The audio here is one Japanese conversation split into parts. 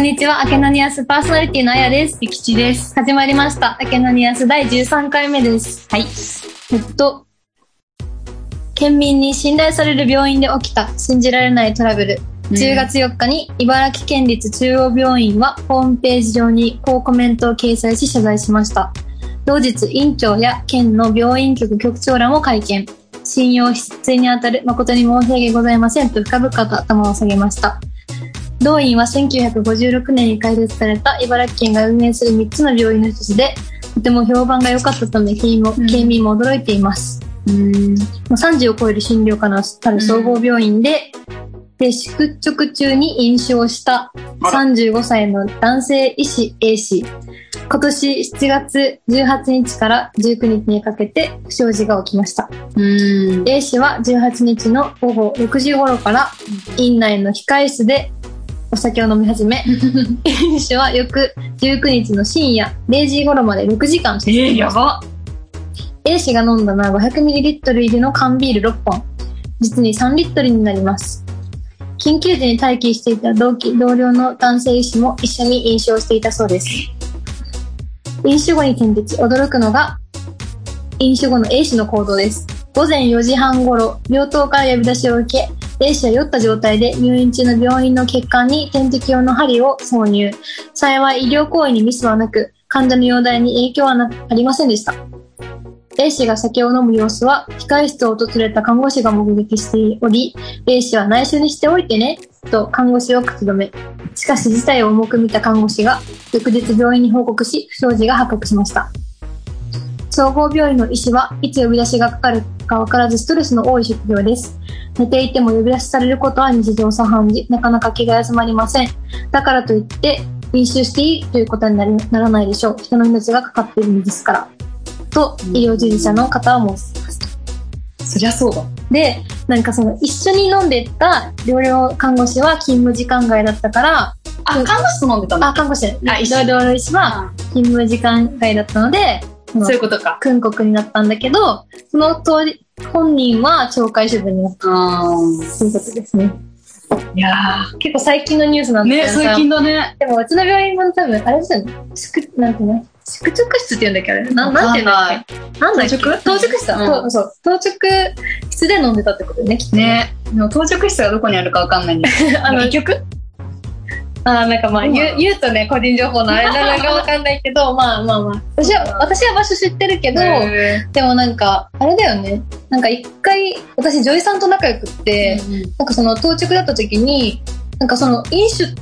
こんにちは、アケナニアスパーソナリティのあやです。ゆきちです。始まりました。アケナニアス第13回目です。はい。えっと、県民に信頼される病院で起きた信じられないトラブル。10月4日に茨城県立中央病院はホームページ上にこうコメントを掲載し謝罪しました。同日、院長や県の病院局局長らも会見。信用失墜にあたる誠に申し訳ございませんと深々と頭を下げました。同院は1956年に開設された茨城県が運営する3つの病院の一つで、とても評判が良かったため、県民もうん県民も驚いています。うん。まあ30を超える診療科のある総合病院で、で、宿直中に飲酒をしたあら35歳の男性医師 A 氏。今年7月18日から19日にかけて不祥事が起きました。うん。A 氏は18日の午後6時頃から院内の控室でお酒を飲み始め、A 氏は翌19日の深夜0時頃まで6時間えー、やば。A 氏が飲んだのは 500ml 入りの缶ビール6本。実に3リットルになります。緊急時に待機していた同期、同僚の男性医師も一緒に飲酒をしていたそうです。飲酒後に点滴、驚くのが、飲酒後の A 氏の行動です。午前4時半頃、病棟から呼び出しを受け、A 氏は酔った状態で入院中の病院の血管に点滴用の針を挿入。幸い医療行為にミスはなく、患者の容体に影響はなありませんでした。A 氏が酒を飲む様子は、控室を訪れた看護師が目撃しており、A 氏は内緒にしておいてね、と看護師を口止め。しかし事態を重く見た看護師が、翌日病院に報告し、不祥事が発覚しました。総合病院の医師はいつ呼び出しがかかるかわからずストレスの多い職業です。寝ていても呼び出しされることは日常茶飯事、なかなか気が休まりません。だからといって、飲酒していいということになりならないでしょう。人の命がかかっているのですから。と、医療従事者の方は申します。そりゃそうだ。で、なんかその一緒に飲んでた療養看護師は勤務時間外だったから、あ、うん看護師と飲んでたんだ。あ、看護師、あ医師療養医師はあ勤務時間外だったので、そういうことか。訓告になったんだけど、その当時、本人は懲戒処分になったあということですね。ー。いや結構最近のニュースなんー。だね、最近だね。でもうちの病院も多分、あれですよね、宿、なんていうの？宿直室って言うんだっけあれ？ななんて言うんだっけ？なんだっけ？当直？当直室だ、うそう。当直室で飲んでたってことね、きっと。ね。でも到着室がどこにあるかわかんないんだけど。あの医局？あーなんかまあ言う言うとね、個人情報のあれなのかわかんないけど、まあまあまあ。私は、私は場所知ってるけど、へでもなんか、あれだよね。なんか一回、私、女医さんと仲良くって、ーなんかその当直だった時に、なんかその飲酒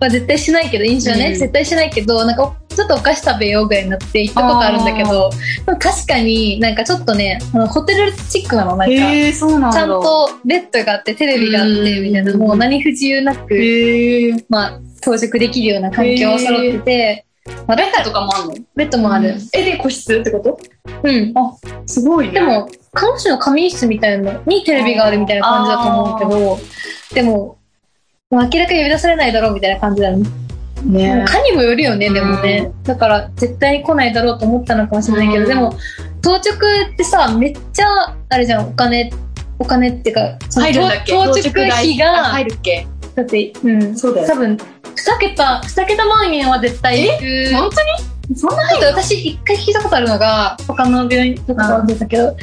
は絶対しないけど、飲酒はね、うん。絶対しないけど、なんかちょっとお菓子食べようぐらいになって行ったことあるんだけど、確かになんかちょっとね、あのホテルチックなの、なんか。ちゃんとベッドがあって、テレビがあって、うんみたいな、もう何不自由なく。まあ、到着できるような環境を揃ってて、まあ、だからとかもあんの？ベッドもある。え、で、個室ってこと？うん。すごいね。でも、看護師の仮眠室みたいなのにテレビがあるみたいな感じだと思うけど、でも、明らかに呼び出されないだろうみたいな感じだよね。ね。もう科にもよるよね、でもね。だから、絶対に来ないだろうと思ったのかもしれないけど、うん。でも、当直ってさ、めっちゃ、あれじゃん、お金、お金っていうか、その入るんだっけ？当当直費あが、入るっけ？だって、うん、そうだよ多分、二桁、二桁万円は絶対いく。本当に？そんなだって私一回聞いたことあるのが、他の病院とか忘れたけど、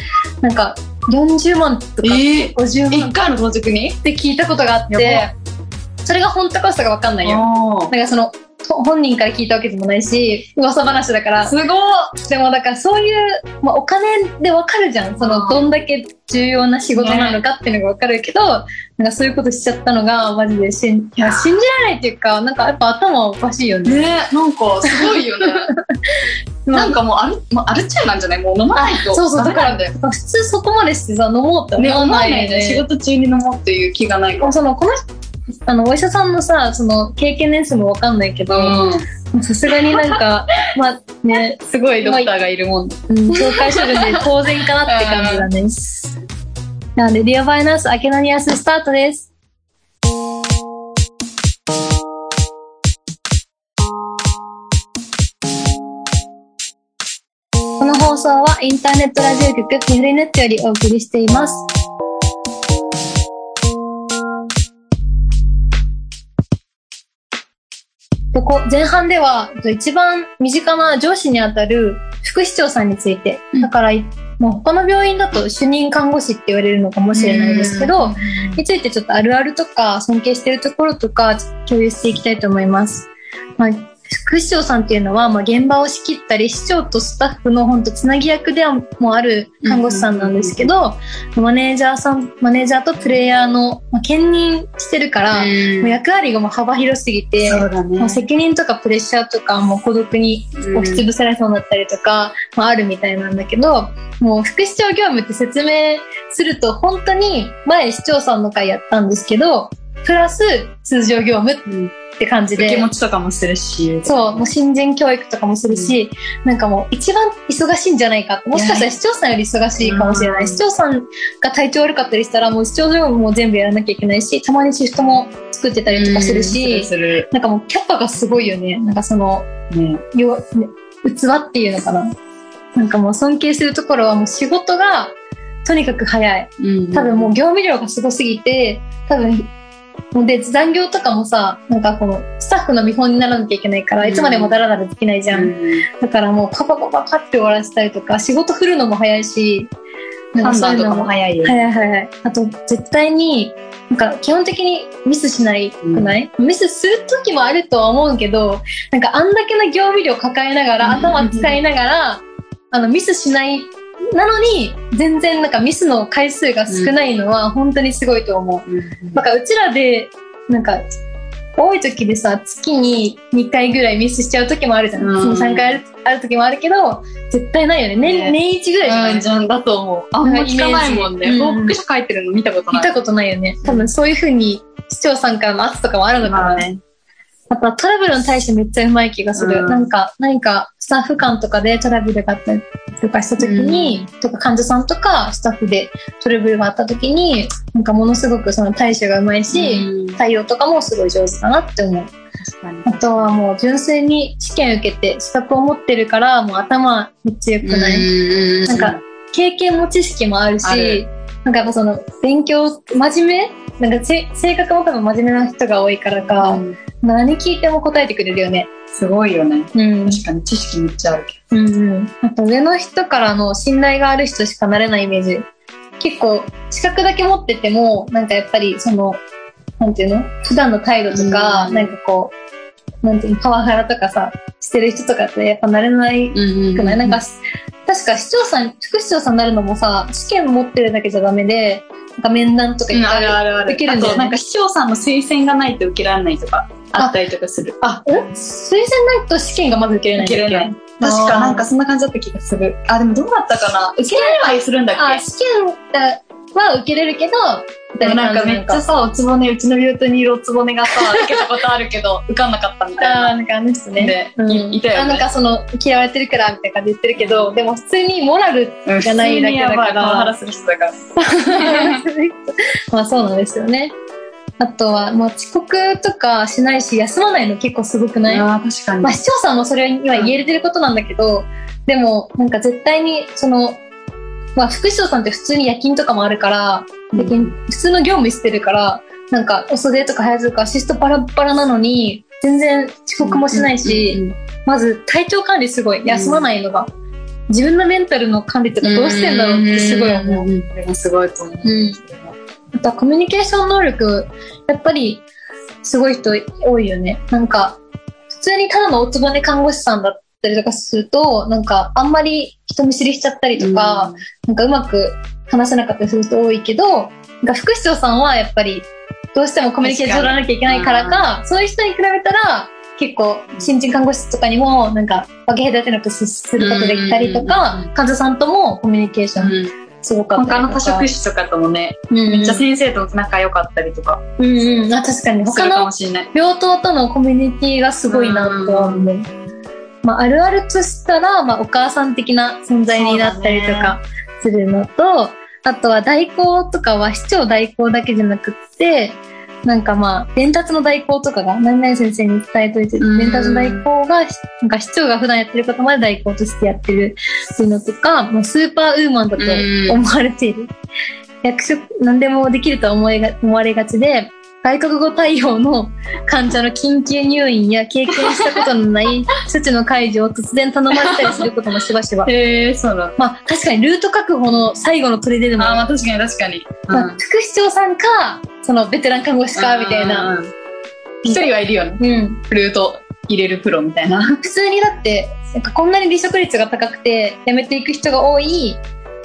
なんか、40万とか、え50万。一回の到着に？って聞いたことがあっやて、それが本当か嘘かわかんないよ。あなんかその、ほ本人から聞いたわけでもないし、噂話だから。すごいでもだからそういう、まあお金でわかるじゃん。その、うんどんだけ重要な仕事なのかっていうのがわかるけど、なんかそういうことしちゃったのが、マジでしん、いや信じられないっていうか、なんかやっぱ頭おかしいよね。ねなんかすごいよね なんかもうアル,、まあ、アルチューなんじゃない？もう飲まないとそうそう、だから、普通そこまでしてさ、飲もうってね思わないいなよね。ね仕事中に飲もうっていう気がないかでもその、この人、あの、お医者さんのさ、その、経験年数もわかんないけど、うんさすがになんか、まあね、すごいドクターがいるもんうん、紹介処分で当然かなって感じだね。なので、リアバイナース、アケナニアススタートです。この放送はインターネットラジオ局ミフリネットよりお送りしています。ここ前半では一番身近な上司にあたる副市長さんについて、だから、もう他の病院だと主任看護師って言われるのかもしれないですけど、についてちょっとあるあるとか尊敬してるところとか共有していきたいと思います。まあ副市長さんっていうのは、まあ、現場を仕切ったり市長とスタッフの本当つなぎ役でもある看護師さんなんですけど、マネージャーさんマネージャーとプレイヤーの、まあ、兼任してるから、もう役割がもう幅広すぎて、ね。もう責任とかプレッシャーとかもう孤独に押しつぶされそうになったりとか、まあ、あるみたいなんだけどもう副市長業務って説明すると本当に前市長さんの会やったんですけどプラス通常業務って感じで。受け持ちとかもするし。そうもう新人教育とかもするし、なんかもう一番忙しいんじゃないかもしかしたら市長さんより忙しいかもしれない、うん。市長さんが体調悪かったりしたらもう市長業務も全部やらなきゃいけないしたまにシフトも作ってたりとかするし、うん。なんかもうキャパがすごいよね。なんかその、器っていうのかな。なんかもう尊敬するところはもう仕事がとにかく早い。うん。多分もう業務量がすごすぎて、多分、で、残業とかもさ、なんかこのスタッフの見本にならなきゃいけないから、いつまでもダラダラできないじゃん。うんだからもうパパパパパって終わらせたりとか、仕事振るのも早いし、なんかそういうのも早いよ。早い早い。あと、絶対に、なんか基本的にミスしないくない、ミスする時もあるとは思うけど、なんかあんだけの業務量抱えながら、うん頭使いながら、あの、ミスしない、なのに、全然なんかミスの回数が少ないのは本当にすごいと思う。うんなんかうちらで、なんか、多い時でさ、月に2回ぐらいミスしちゃう時もあるじゃん。うん3回あるある時もあるけど、絶対ないよね。年、ね年一ぐらいじゃない、うん、だと思う。あんま聞かないもんね。報告書書いてるの見たことない。見たことないよね。多分そういう風に視聴さんからの圧とかもあるのかな。まあね。あとはトラブルに対してめっちゃうまい気がする。うん。なんか、何かスタッフ間とかでトラブルがあったりとかした時に、とか患者さんとかスタッフでトラブルがあった時に、なんかものすごくその対処がうまいし、うん。対応とかもすごい上手だなって思う。あとはもう純粋に試験受けて資格を持ってるから、もう頭めっちゃ良くない、なんか、経験も知識もあるし、あるなんかやっぱその、勉強、真面目？なんかせ性格も多分真面目な人が多いからか、うん何聞いても答えてくれるよね。すごいよね。うん。確かに知識めっちゃあるけうんうん。あと上の人からの信頼がある人しかなれないイメージ。結構、資格だけ持ってても、なんかやっぱりその、なんていうの？普段の態度とか、うんなんかこう、なんていうのパワハラとかさ、してる人とかってやっぱなれないど。うんくない、なんか、確か市長さん、副市長さんになるのもさ、試験持ってるだけじゃダメで、なんか面談とかうん、いっぱ。受けるんだなんか市長さんの推薦がないと受けられないとか、あったりとかする。あ、うん推薦ないと試験がまず受けれない受けれない。確かなんかそんな感じだった気がする。あ、でもどうだったかな？受けられないするんだっあ、け試験は受けれるけど、でもなんかめっちゃさ、おつぼね、うちの病棟にいるおつぼねがさ、受けたことあるけど、受かんなかったみたいな。あーなんかあの人ね。でうんいいたよねあなんかその、嫌われてるから、みたいな感じで言ってるけど、でも普通にモラルうんがないだけだからハラする人だから。まあそうなんですよね。あとは、もう遅刻とかしないし、休まないの結構すごくない？ああ、確かに。まあ、市長さんもそれには言えてることなんだけど、でも、なんか絶対に、その、まあ、副市長さんって普通に夜勤とかもあるから、夜勤普通の業務してるから、なんか、遅出とか早出とかアシストバラバラなのに、全然遅刻もしないし、まず体調管理すごい、休まないのが。自分のメンタルの管理とかどうしてんだろうってすごい思う。う。それがすごいと思う。うんあとはコミュニケーション能力、やっぱりすごい人多いよね。なんか、普通にただのおつぼね看護師さんだったりとかすると、なんかあんまり人見知りしちゃったりとか、なんかうまく話せなかったりする人多いけど、なんか副市長さんはやっぱりどうしてもコミュニケーション取らなきゃいけないからか、そういう人に比べたら、結構新人看護師とかにもなんか分け隔てなく接することできたりとかうん、患者さんともコミュニケーションうんすごかったりとか。他の多職種とかともね、めめっちゃ先生と仲良かったりとかうんうん。あ、確かに。他の。病棟とのコミュニティがすごいなとは思う。まあ、あるあるとしたら、まあ、お母さん的な存在になったりとかするのと、あとは代行とかは市長代行だけじゃなくって、なんかまあ、伝達の代行とかが、何々先生に伝えといて、うん。伝達の代行が、なんか市長が普段やってることまで代行としてやってるっていうのとか、まあ、スーパーウーマンだと思われている。役職、何でもできるとは思いが思われがちで、外国語対応の患者の緊急入院や経験したことのない処置の解除を突然頼まれたりすることもしばしば。へえ、そうだ。まあ確かにルート確保の最後の砦でも、あー、まあ確かに確かに。まあ副市長さんか、そのベテラン看護師か、みたいな。うん。うん一人はいるよね。うん。ルート入れるプロみたいな。普通にだって、なんかこんなに離職率が高くて、辞めていく人が多い、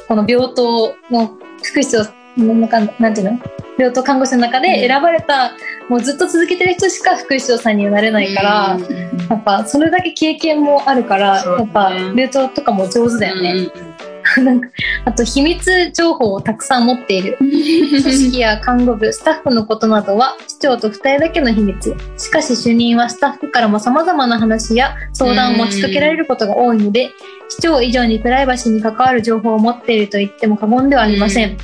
この病棟の副市長の中、なんていうの？病棟看護師の中で選ばれた、もうずっと続けてる人しか副市長さんにはなれないから、うんうんうんやっぱそれだけ経験もあるから、ねやっぱルートとかも上手だよね。なんかあと秘密情報をたくさん持っている。組織や看護部、スタッフのことなどは市長と二人だけの秘密。しかし主任はスタッフからも様々な話や相談を持ちかけられることが多いので、市長以上にプライバシーに関わる情報を持っていると言っても過言ではありません。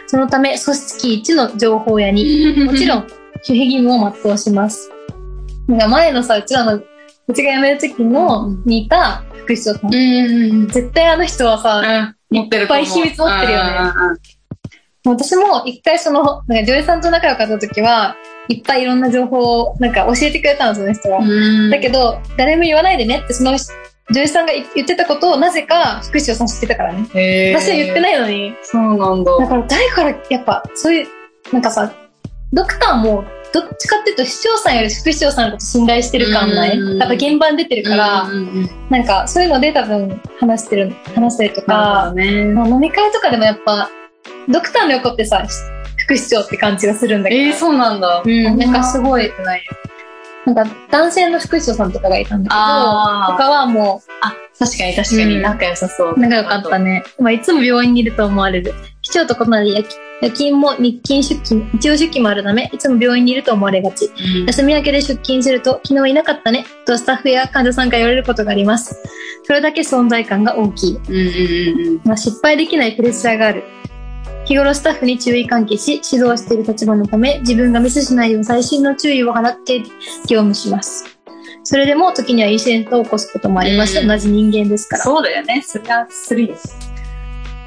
うんそのため、組織一の情報屋に、もちろん、守秘義務を全うします。なんか前のさ、うちらの、うちが辞める時の、うんにいた副市長さん。絶対あの人はさ、いっぱい秘密持ってるよね私も一回その、なんか女優さんと仲良かった時は、いっぱいいろんな情報をなんか教えてくれたの、その人が。うん。だけど、誰も言わないでねって、その女優さんが言ってたことをなぜか副市長さん知ってたからね。私は言ってないのに。そうなんだ。だから誰から、やっぱ、そういう、なんかさ、ドクターも、どっちかっていうと市長さんより副市長さんのこと信頼してる感ないうんやっぱ現場に出てるから、なんかそういうので多分話してる、話したりとか、ね。まあ飲み会とかでもやっぱ、ドクターの横ってさ、副市長って感じがするんだけど。えー、そうなんだ。うん、なんかすごい、ないよ。なんか男性の副市長さんとかがいたんだけど、他はもあ、確かに確かに仲良さそう。う仲良かったね。まあいつも病院にいると思われる。市長と異なり夜勤夜勤も日勤出勤、一応出勤もあるため、いつも病院にいると思われがち。うん。休み明けで出勤すると、昨日いなかったね、とスタッフや患者さんから言われることがあります。それだけ存在感が大きい。うんうんうんまあ、失敗できないプレッシャーがある。日頃スタッフに注意喚起し、指導している立場のため、自分がミスしないよう細心の注意を払って業務します。それでも時にはインシデントを起こすこともあります。うん同じ人間ですから。そうだよね。そりゃするよ。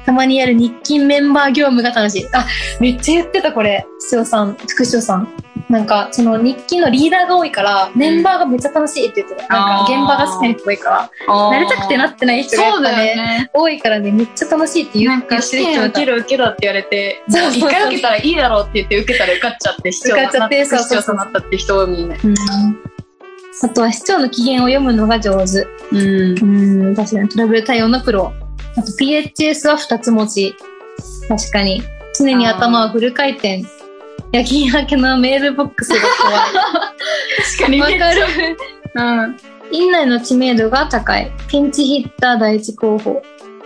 たまにやる日勤メンバー業務が楽しい。あ、めっちゃ言ってたこれ。市長さん、副市長さん。なんか、その日勤のリーダーが多いから、メンバーがめっちゃ楽しいって言ってた。なんか、現場が好きな人多いから、なりたくてなってない人がね、よね。多いからね、めっちゃ楽しいって言ってるなんか受けろ受けろって言われて、そうそうそう一回受けたらいいだろうって言って受けたら受かっちゃって、市長受かっちゃって副市長そうそうそうさんになったって人多いね。うんあとは市長の機嫌を読むのが上手。うん。うん、確かにトラブル対応のプロ。あと PHS は二つ持ち。確かに。常に頭をフル回転。夜勤明けのメールボックスが 確かに怖い。わかる。うん。院内の知名度が高い。ピンチヒッター第一候補。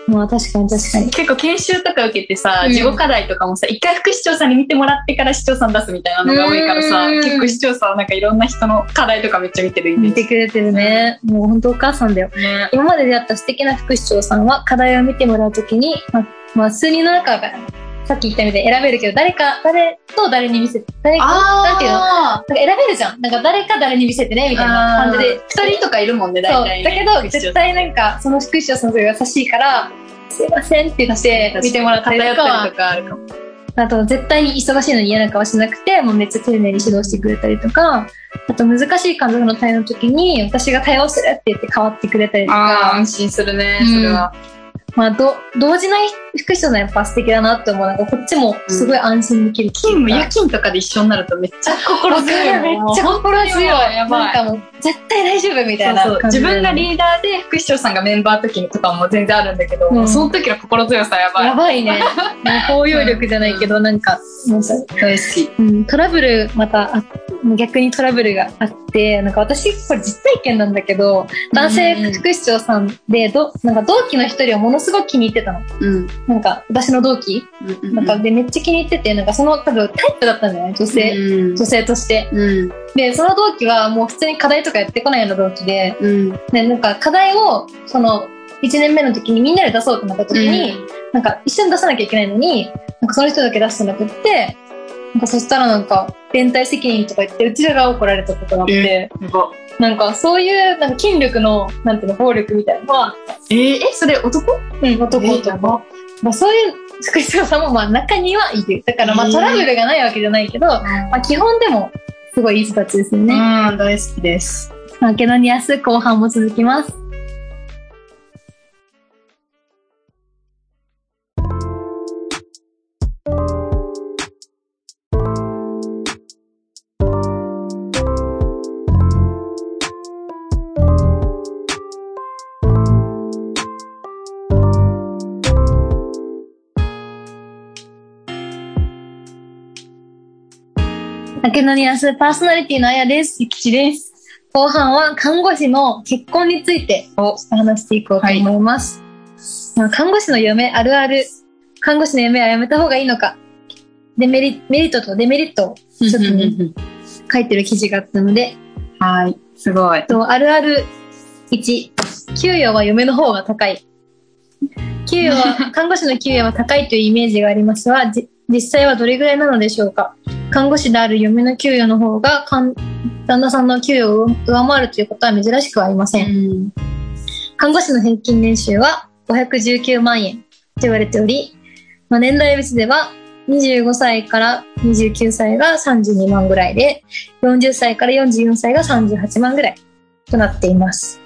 まあ確かに確かに。結構研修とか受けてさ、うん自己課題とかもさ、一回副市長さんに見てもらってから市長さん出すみたいなのが多いからさ、うん結構市長さんはなんかいろんな人の課題とかめっちゃ見てるイメ見ージ。てくれてるね。もう本当お母さんだよ。ね。今まで出会った素敵な副市長さんは課題を見てもらうときに、まあ、まあ、数人の中から、さっき言ったみたいに選べるけど、誰か、誰と誰に見せて、誰か、なんていうの？なんあか選べるじゃん。なんか誰か誰に見せてね、みたいな感じで。二人とかいるもんね、そう。大体、だけど、絶対なんか、その副市長さんが優しいから、すいませんって言って見てもらったりとかと、かあるかも。あと絶対に忙しいのに嫌な顔しなくて、もうめっちゃ丁寧に指導してくれたりとか、あと難しい患者の対応の時に、私が対応するって言って変わってくれたりとああ、か、安心するね、うんそれは。まあ、ど、同時ない副市長さんやっぱ素敵だなって思う。なんかこっちもすごい安心できるうか。勤務、夜勤とかで一緒になるとめっちゃ心強い。めっちゃ心強い。やばい。なんかもう、絶対大丈夫みたいなそうそう自分がリーダーで副市長さんがメンバーの時とかも全然あるんだけど、うんその時の心強さやばい。やばいね。包容力じゃないけど、なんか、もうさ大好き。うん、トラブル、またあ、逆にトラブルがあって、なんか私、これ実体験なんだけど、男性副市長さんで、ど、なんか同期の一人をものすごく気に入ってたの。うん。なんか、私の同期なんか、で、めっちゃ気に入ってて、なんかその多分タイプだったんだよね、女性。うん女性として。うん。で、その同期はもう普通に課題とかやってこないような同期で、うん。で、なんか課題を、その、1年目の時にみんなで出そうってなった時に、なんか一緒に出さなきゃいけないのに、なんかその人だけ出してなくって、なんかそしたらなんか、連帯責任とか言って、うちらが怒られたことがあって、なんかそういう、なんか筋力の、なんていうの、暴力みたいなのは、えー、え、それ男？うん、男え男。まあ、そういう福祉業さんもまあ中にはいる。だからまあトラブルがないわけじゃないけど、まあ基本でもすごいいい人たちですよね。うん、大好きです。マケドニアス後半も続きます。マケドニアスパーソナリティのあやです。ゆきちです。後半は看護師の結婚についてを話していこうと思います。まあ、看護師の嫁あるある、看護師の嫁はやめた方がいいのか、デメリメリットとデメリットをちょっとね、書いてる記事があったので、はい、すごい。とあるある1、給与は嫁の方が高い。給与は、看護師の給与は高いというイメージがありますが、じ実際はどれぐらいなのでしょうか？看護師である嫁の給与の方が、旦那さんの給与を上回るということは珍しくはありません。ん。看護師の平均年収は519万円と言われており、まあ、年代別では25歳から29歳が32万ぐらいで、40歳から44歳が38万ぐらいとなっています。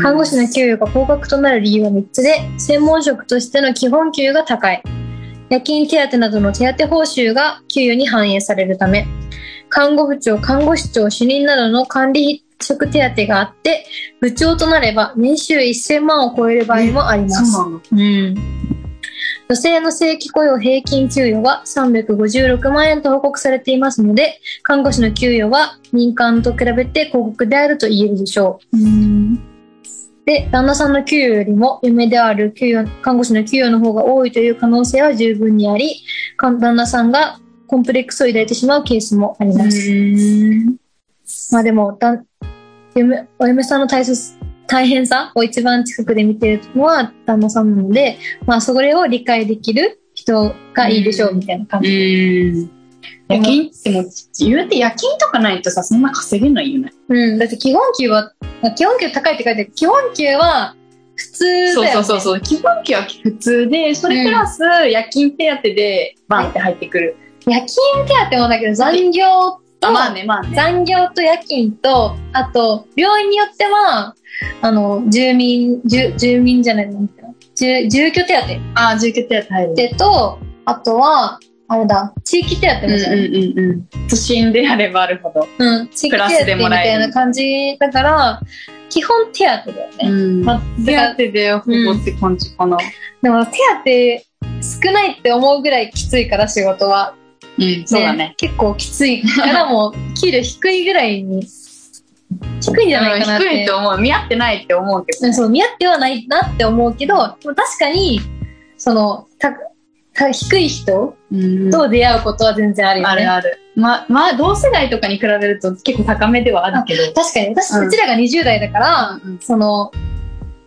看護師の給与が高額となる理由は3つで、専門職としての基本給与が高い。夜勤手当などの手当報酬が給与に反映されるため、看護部長、看護師長、主任などの管理職手当があって、部長となれば年収1000万を超える場合もあります。そうん女性の正規雇用平均給与は356万円と報告されていますので、看護師の給与は民間と比べて高額であると言えるでしょう。で、旦那さんの給与よりも嫁である給与、看護師の給与の方が多いという可能性は十分にあり、か旦那さんがコンプレックスを抱いてしまうケースもあります。まあでも、だ嫁お嫁さんの大切大変さを一番近くで見てるのは旦那さんなので、まあそれを理解できる人がいいでしょうみたいな感うじ。ん。夜勤？ってもう、言うて夜勤とかないとさ、そんな稼げないよね。うん、だって基本給は、まあ基本給高いって書いてある基本給は普通だよ、そうね。そうそうそう。基本給は普通で、それプラス夜勤手当でバンって入ってくる。夜勤手当もだけど残業と、あまあね、まあね。残業と夜勤と、あと、病院によっては、あの、住民、住住民じゃないの？住住居手あ、住居手当入る。当手と、あとは、あれだ、地域手当うんもじゃん。うんうんうん。都心であればあるほど。うん、地域手当みスでもらえるたいな感じだから、基本手当だよね。んまあ手当でほぼって感じかな。でも手当少ないって思うぐらいきついから仕事は。うん、そうだね。結構きついからもう、給料低いぐらいに、低いんじゃないかなって。低いと思う。見合ってないって思うけど。うんそう、見合ってはないなって思うけど、確かに、その、た、た低い人うんと出会うことは全然あるよね。あるある。ま、まあ、同世代とかに比べると結構高めではあるけど。確かに、私、うちらが20代だから、うんその、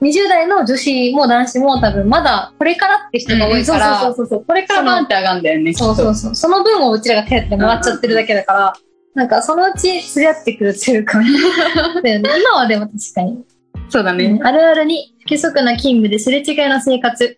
20代の女子も男子も多分まだこれからって人が多いから、そうそうそうそう。これからバンって上がるんだよね、そうそうそう。その分をうちらが手当でもらっちゃってるだけだから、なんかそのうち釣り合ってくるというか、今はでも確かに。そうだね。あるあるに不規則な勤務ですれ違いの生活。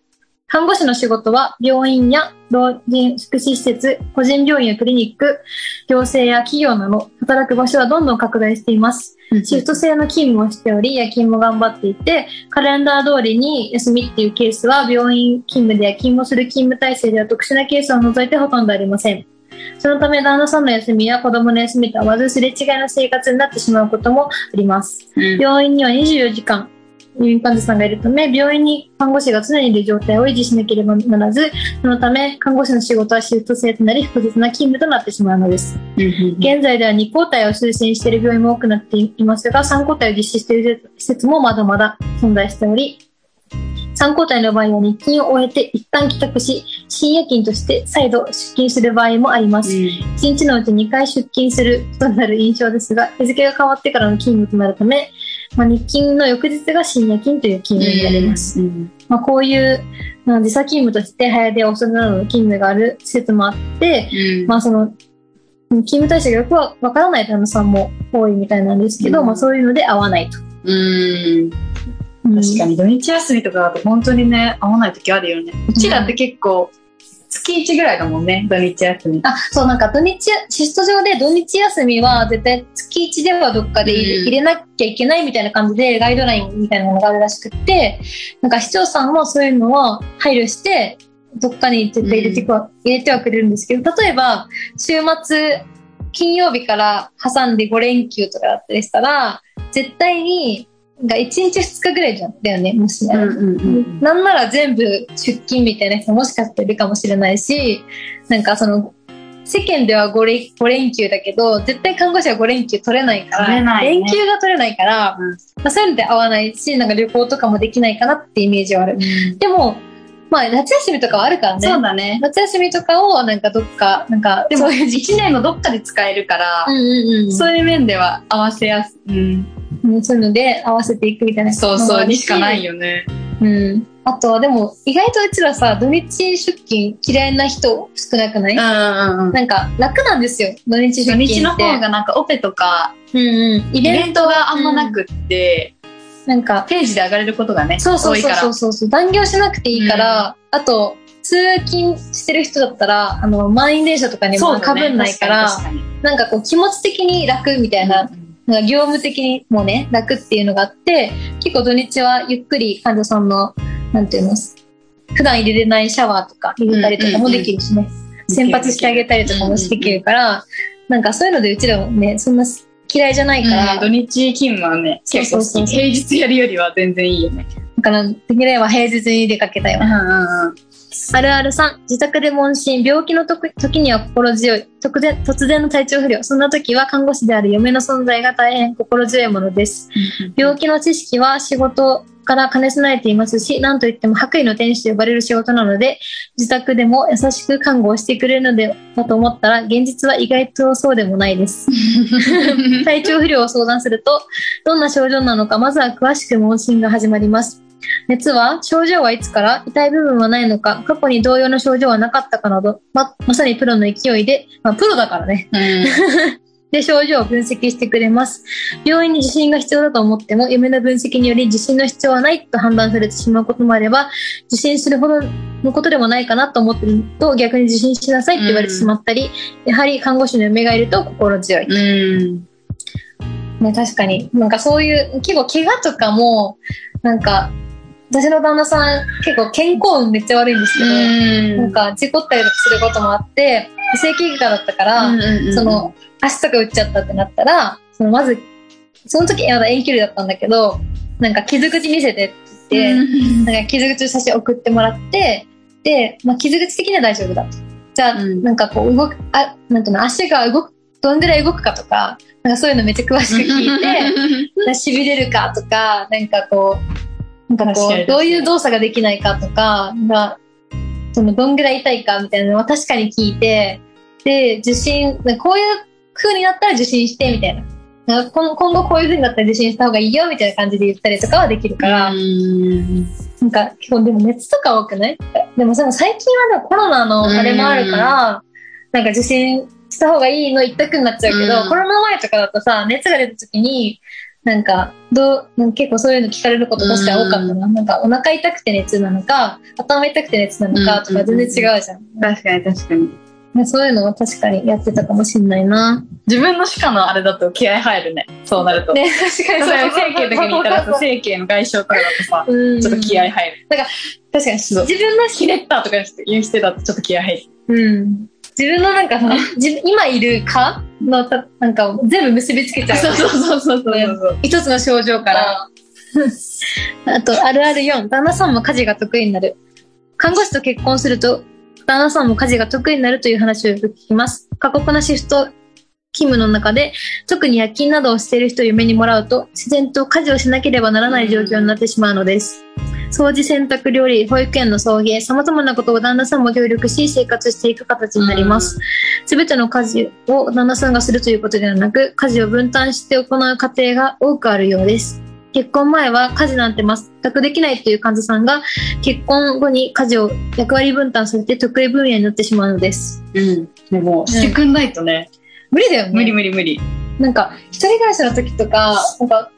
看護師の仕事は病院や老人福祉施設、個人病院やクリニック、行政や企業など働く場所はどんどん拡大しています。シフト制の勤務をしており、夜勤も頑張っていて、カレンダー通りに休みっていうケースは病院勤務で夜勤もする勤務体制では特殊なケースを除いてほとんどありません。そのため旦那さんの休みや子供の休みと合わずすれ違いの生活になってしまうこともあります。うん病院には24時間入院患者さんがいるため、病院に看護師が常にいる状態を維持しなければならず、そのため、看護師の仕事はシフト制となり、複雑な勤務となってしまうのです。現在では2交代を推薦している病院も多くなっていますが、3交代を実施している施設もまだまだ存在しており、3交代の場合は日勤を終えて一旦帰宅し、深夜勤として再度出勤する場合もあります。1日のうち2回出勤することになる印象ですが、日付が変わってからの勤務となるため、まあ、日勤の翌日が深夜勤という勤務になります。うんまあ、こういう、まあ、時差勤務として早出遅めなどの勤務がある施設もあって、うんまあその、勤務体制がよくわわからない旦那さんも多いみたいなんですけど、うんまあそういうので合わないと。うん。確かに土日休みとかだと本当にね、合わない時あるよね。うちらって結構、月1ぐらいだもんね、土日休み。あ、そう、なんか土日、シフト上で土日休みは絶対月1ではどっかで入れ,、なきゃいけないみたいな感じでガイドラインみたいなものがあるらしくって、なんか市長さんもそういうのは配慮して、どっかに絶対入れてくわ、入れてはくれるんですけど、例えば、週末、金曜日から挟んで5連休とかだったりしたら、絶対に、が1日2日ぐらいじゃんだよね、もしね。んなんなら全部出勤みたいな人もしかしたらいるかもしれないし、なんかその、世間では 5, 連5連休だけど、絶対看護師は5連休取れないから、ね連休が取れないから、うんまあ、そういうので合わないし、なんか旅行とかもできないかなってイメージはある。でも、まあ夏休みとかはあるからね。そうだね。夏休みとかをなんかどっか、なんか、でも、そういう時期。1年のどっかで使えるから、うんうんうん。そういう面では合わせやすい。うん。うんそういうので合わせていくみたいな。そうそう、にしかない。よね。うん。あとはでも、意外とうちらさ、土日出勤嫌いな人少なくない、うんうんうん。なんか楽なんですよ、土日出土勤って。日の方がなんかオペとか、うんうん。イイベントトがあんまなくって、なんか、定時で上がれることがね、そうそうそう。そうそうそう、残業しなくていいから、あと、通勤してる人だったら、あの、満員電車とかにもかぶんないから、確かになんかこう気持ち的に楽みたいな、確かになんか業務的にもね、楽っていうのがあって、結構土日はゆっくり患者さんの、なんていうの、普段入れれないシャワーとか入れたりとかもできるしね、先発してあげたりとかもできるから、なんかそういうのでうちらもね、そんな嫌いじゃないから、うん土日勤務はね、そう結構。平日やるよりは全然いいよね。だから、できれば平日に出かけたいわ。んうん。あるあるさん、自宅で問診、病気の時時には心強い、突然突然の体調不良、そんな時は看護師である嫁の存在が大変心強いものです。病気の知識は仕事から兼ね備えていますし、なんといっても白衣の天使と呼ばれる仕事なので、自宅でも優しく看護をしてくれるのではと思ったら、現実は意外とそうでもないです。体調不良を相談すると、どんな症状なのか、まずは詳しく問診が始まります。熱は症状はいつから痛い部分はないのか過去に同様の症状はなかったかなどままさにプロの勢いで、まあ、プロだからねうん で症状を分析してくれます病院に受診が必要だと思っても夢の分析により受診の必要はないと判断されてしまうこともあれば受診するほどのことでもないかなと思ってると逆に受診しなさいって言われてしまったり、やはり看護師の嫁がいると心強いうん。ね、確かに。なんかそういう、結構怪我とかも、なんか、私の旦那さん結構健康運めっちゃ悪いんですけど、なんか事故ったりとかすることもあって、整形外科だったから、その、足とか打っちゃったってなったら、そのまず、その時まだ遠距離だったんだけど、なんか傷口見せてって言って、なんか傷口の写真送ってもらって、で、まあ、傷口的には大丈夫だと。じゃあ、うん。なんかこう動く、あ、なんていうの、足が動く、どんぐらい動くかとか、なんかそういうのめっちゃ詳しく聞いて、しびれるかとか、なんかこう、なんかこう、どういう動作ができないかとか、が、そのどんぐらい痛いかみたいなのは確かに聞いて、で、受診、こういう風になったら受診してみたいな。なんか今今後こういう風になったら受診した方がいいよみたいな感じで言ったりとかはできるから、なんか基本でも熱とか多くない。でもその最近はでもコロナのあれもあるから、なんか受診した方がいいの一択になっちゃうけど、うん。コロナ前とかだとさ、熱が出た時に、なんか、どう、なんか結構そういうの聞かれることとしては多かったな。なんか、お腹痛くて熱なのか、頭痛くて熱なのかとか全然違うじゃん。確かに確かに。ねそういうのは確かにやってたかもしんないな。自分の歯科のあれだと気合入るね。そうなると。ね、確かに。例えば整形の時に行ったらさ、そう整形の外傷とかだとさ、うん。ちょっと気合入る。確かに、そう。自分のひねったとか言う人だとちょっと気合入る。うん。自分のなんかさ、自分今いる科のた、なんかを全部結びつけちゃう。そうそうそうそうそう。一つの症状から。あと、あるある4。旦那さんも家事が得意になる。看護師と結婚すると、旦那さんも家事が得意になるという話をよく聞きます。過酷なシフト勤務の中で、特に夜勤などをしている人を夢にもらうと、自然と家事をしなければならない状況になってしまうのです。掃除、洗濯、料理、保育園の送迎、様々なことを旦那さんも協力し、生活していく形になります。すべての家事を旦那さんがするということではなく、家事を分担して行う家庭が多くあるようです。結婚前は家事なんて全くできないという患者さんが、結婚後に家事を役割分担されて得意分野になってしまうのです。うん。でも、してくんないとね。無理だよね。無理無理無理。なんか、一人暮らしの時とか、なんか、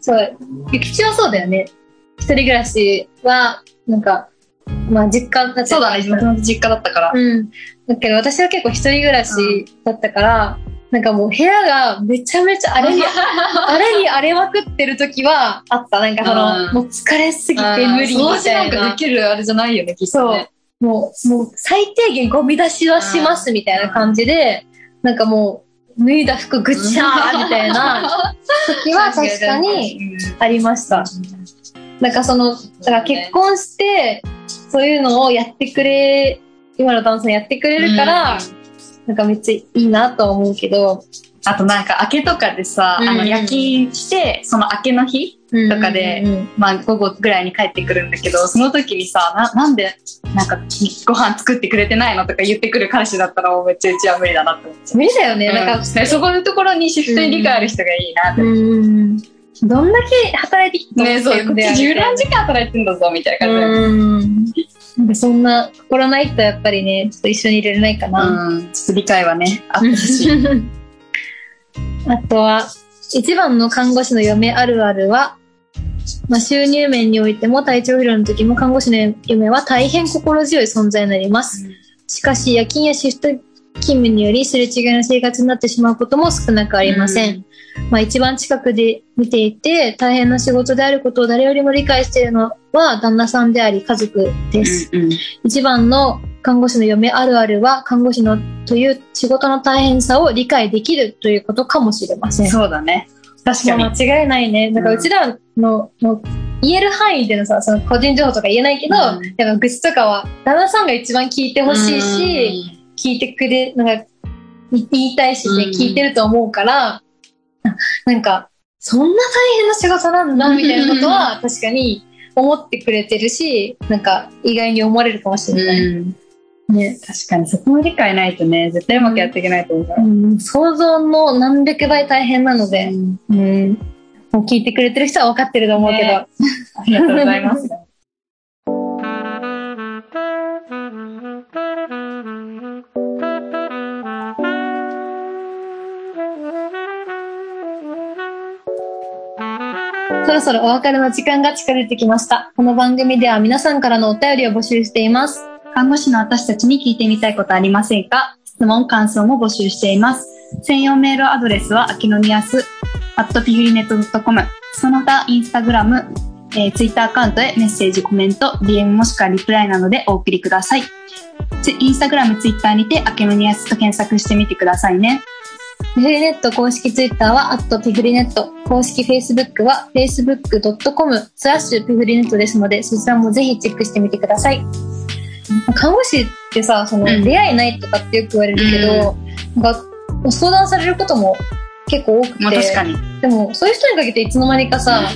そう、ゆきちはそうだよね。一人暮らしは、なんか、まあ実家だったそうだね、もともと実家だったから。うん。だけど私は結構一人暮らしだったから、なんかもう部屋がめちゃめちゃ荒れに、荒れに荒れまくってる時はあった。なんかその、うんもう疲れすぎて無理み掃除たないんかでな。きるあれじゃないよね、きっとね。もう、もう最低限ゴミ出しはしますみたいな感じで、なんかもう脱いだ服ぐっちゃーみたいな時は確かにありました。なんかその、だから結婚して、そういうのをやってくれ、今の旦那さんやってくれるから、なんかめっちゃいいなとは思うけど、あとなんか明けとかでさ、うんあの夜勤して、その明けの日、とかでうんうんうんまあ午後ぐらいに帰ってくるんだけど、その時にさ、ななんでなんかご飯作ってくれてないのとか言ってくる彼氏だったらもうめっちゃうちは無理だなって思っちゃう。無理だよね、なんか、うんそこのところにシフトに理解ある人がいいなって。うん。どんだけ働いてきたねそう、こっち十何時間働いてんだぞ、みたいな感じで。うん。なんかそんな心ないとやっぱりね、ちょっと一緒にいれれないかな。うん、ちょっと理解はね、あってほしい。あとは、一番の看護師の嫁あるあるは、まあ、収入面においても体調不良の時も看護師の嫁は大変心強い存在になります。しかし夜勤やシフト勤務によりすれ違いの生活になってしまうことも少なくありません。まあ一番近くで見ていて大変な仕事であることを誰よりも理解しているのは旦那さんであり家族です。うんうん一番の看護師の嫁あるあるは看護師のという仕事の大変さを理解できるということかもしれません。そうだね。確かに。まあ間違いないね。だからうちらの、もう言える範囲でのさ、その個人情報とか言えないけど、うんやっぱ愚痴とかは旦那さんが一番聞いてほしいし、聞いてくれ、なんか、い言いたいしね、うん聞いてると思うから、あ なんか、そんな大変な仕事なんだ、みたいなことは確かに思ってくれてるし、なんか意外に思われるかもしれない。うんね。確かにそこの理解ないとね、絶対うまくやっていけないと思うから。うん、想像の何百倍大変なので、うん、もう聞いてくれてる人は分かってると思うけど、ねありがとうございます。そろそろお別れの時間が近づいてきました。この番組では皆さんからのお便りを募集しています。看護師の私たちに聞いてみたいことありませんか？質問、感想も募集しています。専用メールアドレスは、アキノニアス、アットピグリネット .com。その他、インスタグラム、えー、ツイッターアカウントへメッセージ、コメント、DM もしくはリプライなどでお送りください。インスタグラム、ツイッターにて、アキノニアスと検索してみてくださいね。ピフリネット公式ツイッターは、アットピフリネット。公式フェイスブックは、facebook.com スラッシュピフリネットですので、そちらもぜひチェックしてみてください。看護師ってさ、その、うん出会いないとかってよく言われるけど、なんか、相談されることも結構多くて。まあ確かに。でも、そういう人にかけていつの間にかさ、なん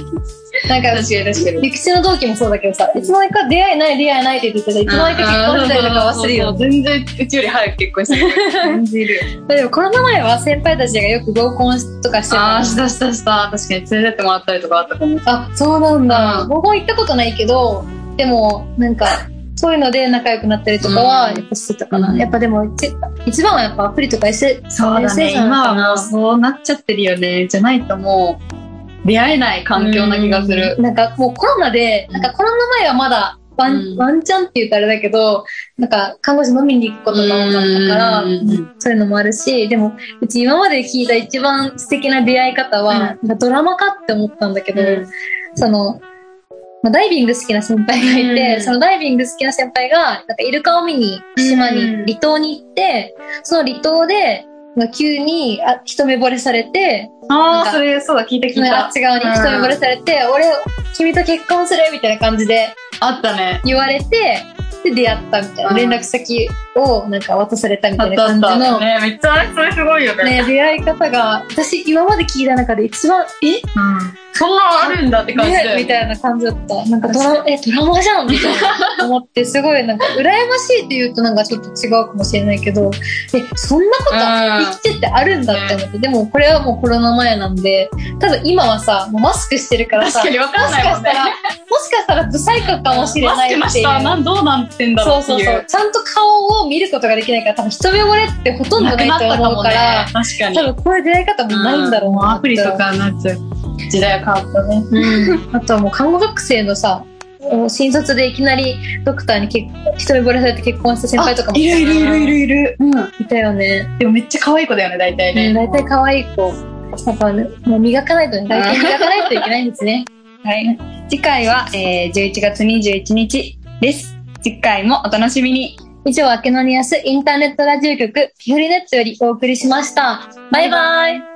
か、確かに確かに。陸地の同期もそうだけどさ、いつの間にか出会いない、出会いないって言ってたらいつの間にか結婚したりとかはするよ。全然、うちより早く結婚してる。全然いるよ。でもコロナ前は先輩たちがよく合コンとかしてたああ、したしたした。確かに連れてってもらったりとかあったかも。あ、そうなんだ。うん合コン行ったことないけど、でも、なんか、そういうので仲良くなったりとかは、うんやっぱしてたかな。うんやっぱでも、一一番はやっぱアプリとか S、そうだね。今はもうそうなっちゃってるよね。じゃないともう、出会えない環境な気がする。うん。なんかもうコロナで、なんかコロナ前はまだワン,、うん。ワンチャンって言うとあれだけど、なんか看護師飲みに行くことが多かったから、そういうのもあるし、でも、うち今まで聞いた一番素敵な出会い方は、ドラマかって思ったんだけど、うん。その、まあ、ダイビング好きな先輩がいて、うん。そのダイビング好きな先輩が、なんかイルカを見に島に、うん。離島に行って、その離島で、まあ、急にあ一目惚れされて、ああ、かそれ、そうだ、聞いた聞いたあっ。ち側に一目惚れされて、俺、君と結婚するみたいな感じであったね。言われて、で、出会ったみたいな。うん連絡先をなんか渡されたみたいなあったあっ感じのた。、ね、めっちゃ、それすごいよね。ね、出会い方が、私今まで聞いた中で一番、え？うん。そんなあるんだって感じだよねねみたいな感じだった。なんかドラ、え、ドラマじゃんみたいな思って、すごいなんか、羨ましいって言うとなんかちょっと違うかもしれないけど、え、そんなこと生きててあるんだって思って、でもこれはもうコロナ前なんで、多分今はさ、もうマスクしてるからさ、確かにわかんないもんねもしかしたら、もしかしたらブサイクかもしれマないっていう。スクの下、なんどうなってんだろそううっていう。そうそう。ちゃんと顔を見ることができないから、多分一目惚れってほとんどないと思うから、確かに。多分こういう出会い方もないんだろうなうアプリとかになっちゃう。時代は変わったね。うん。あとはもう看護学生のさ、新卒でいきなりドクターに結一目惚れされて結婚した先輩とかもいるいるいるいるいる。うん。いたよね。でもめっちゃ可愛い子だよね、大体うん、ね。大体可愛い子。やっぱね、もう磨かないとね、大体磨かないといけないんですね。はい。次回は、えー、11月21日です。次回もお楽しみに。以上、明けのニアスインターネットラジオ局、ピフリネットよりお送りしました。バイバイ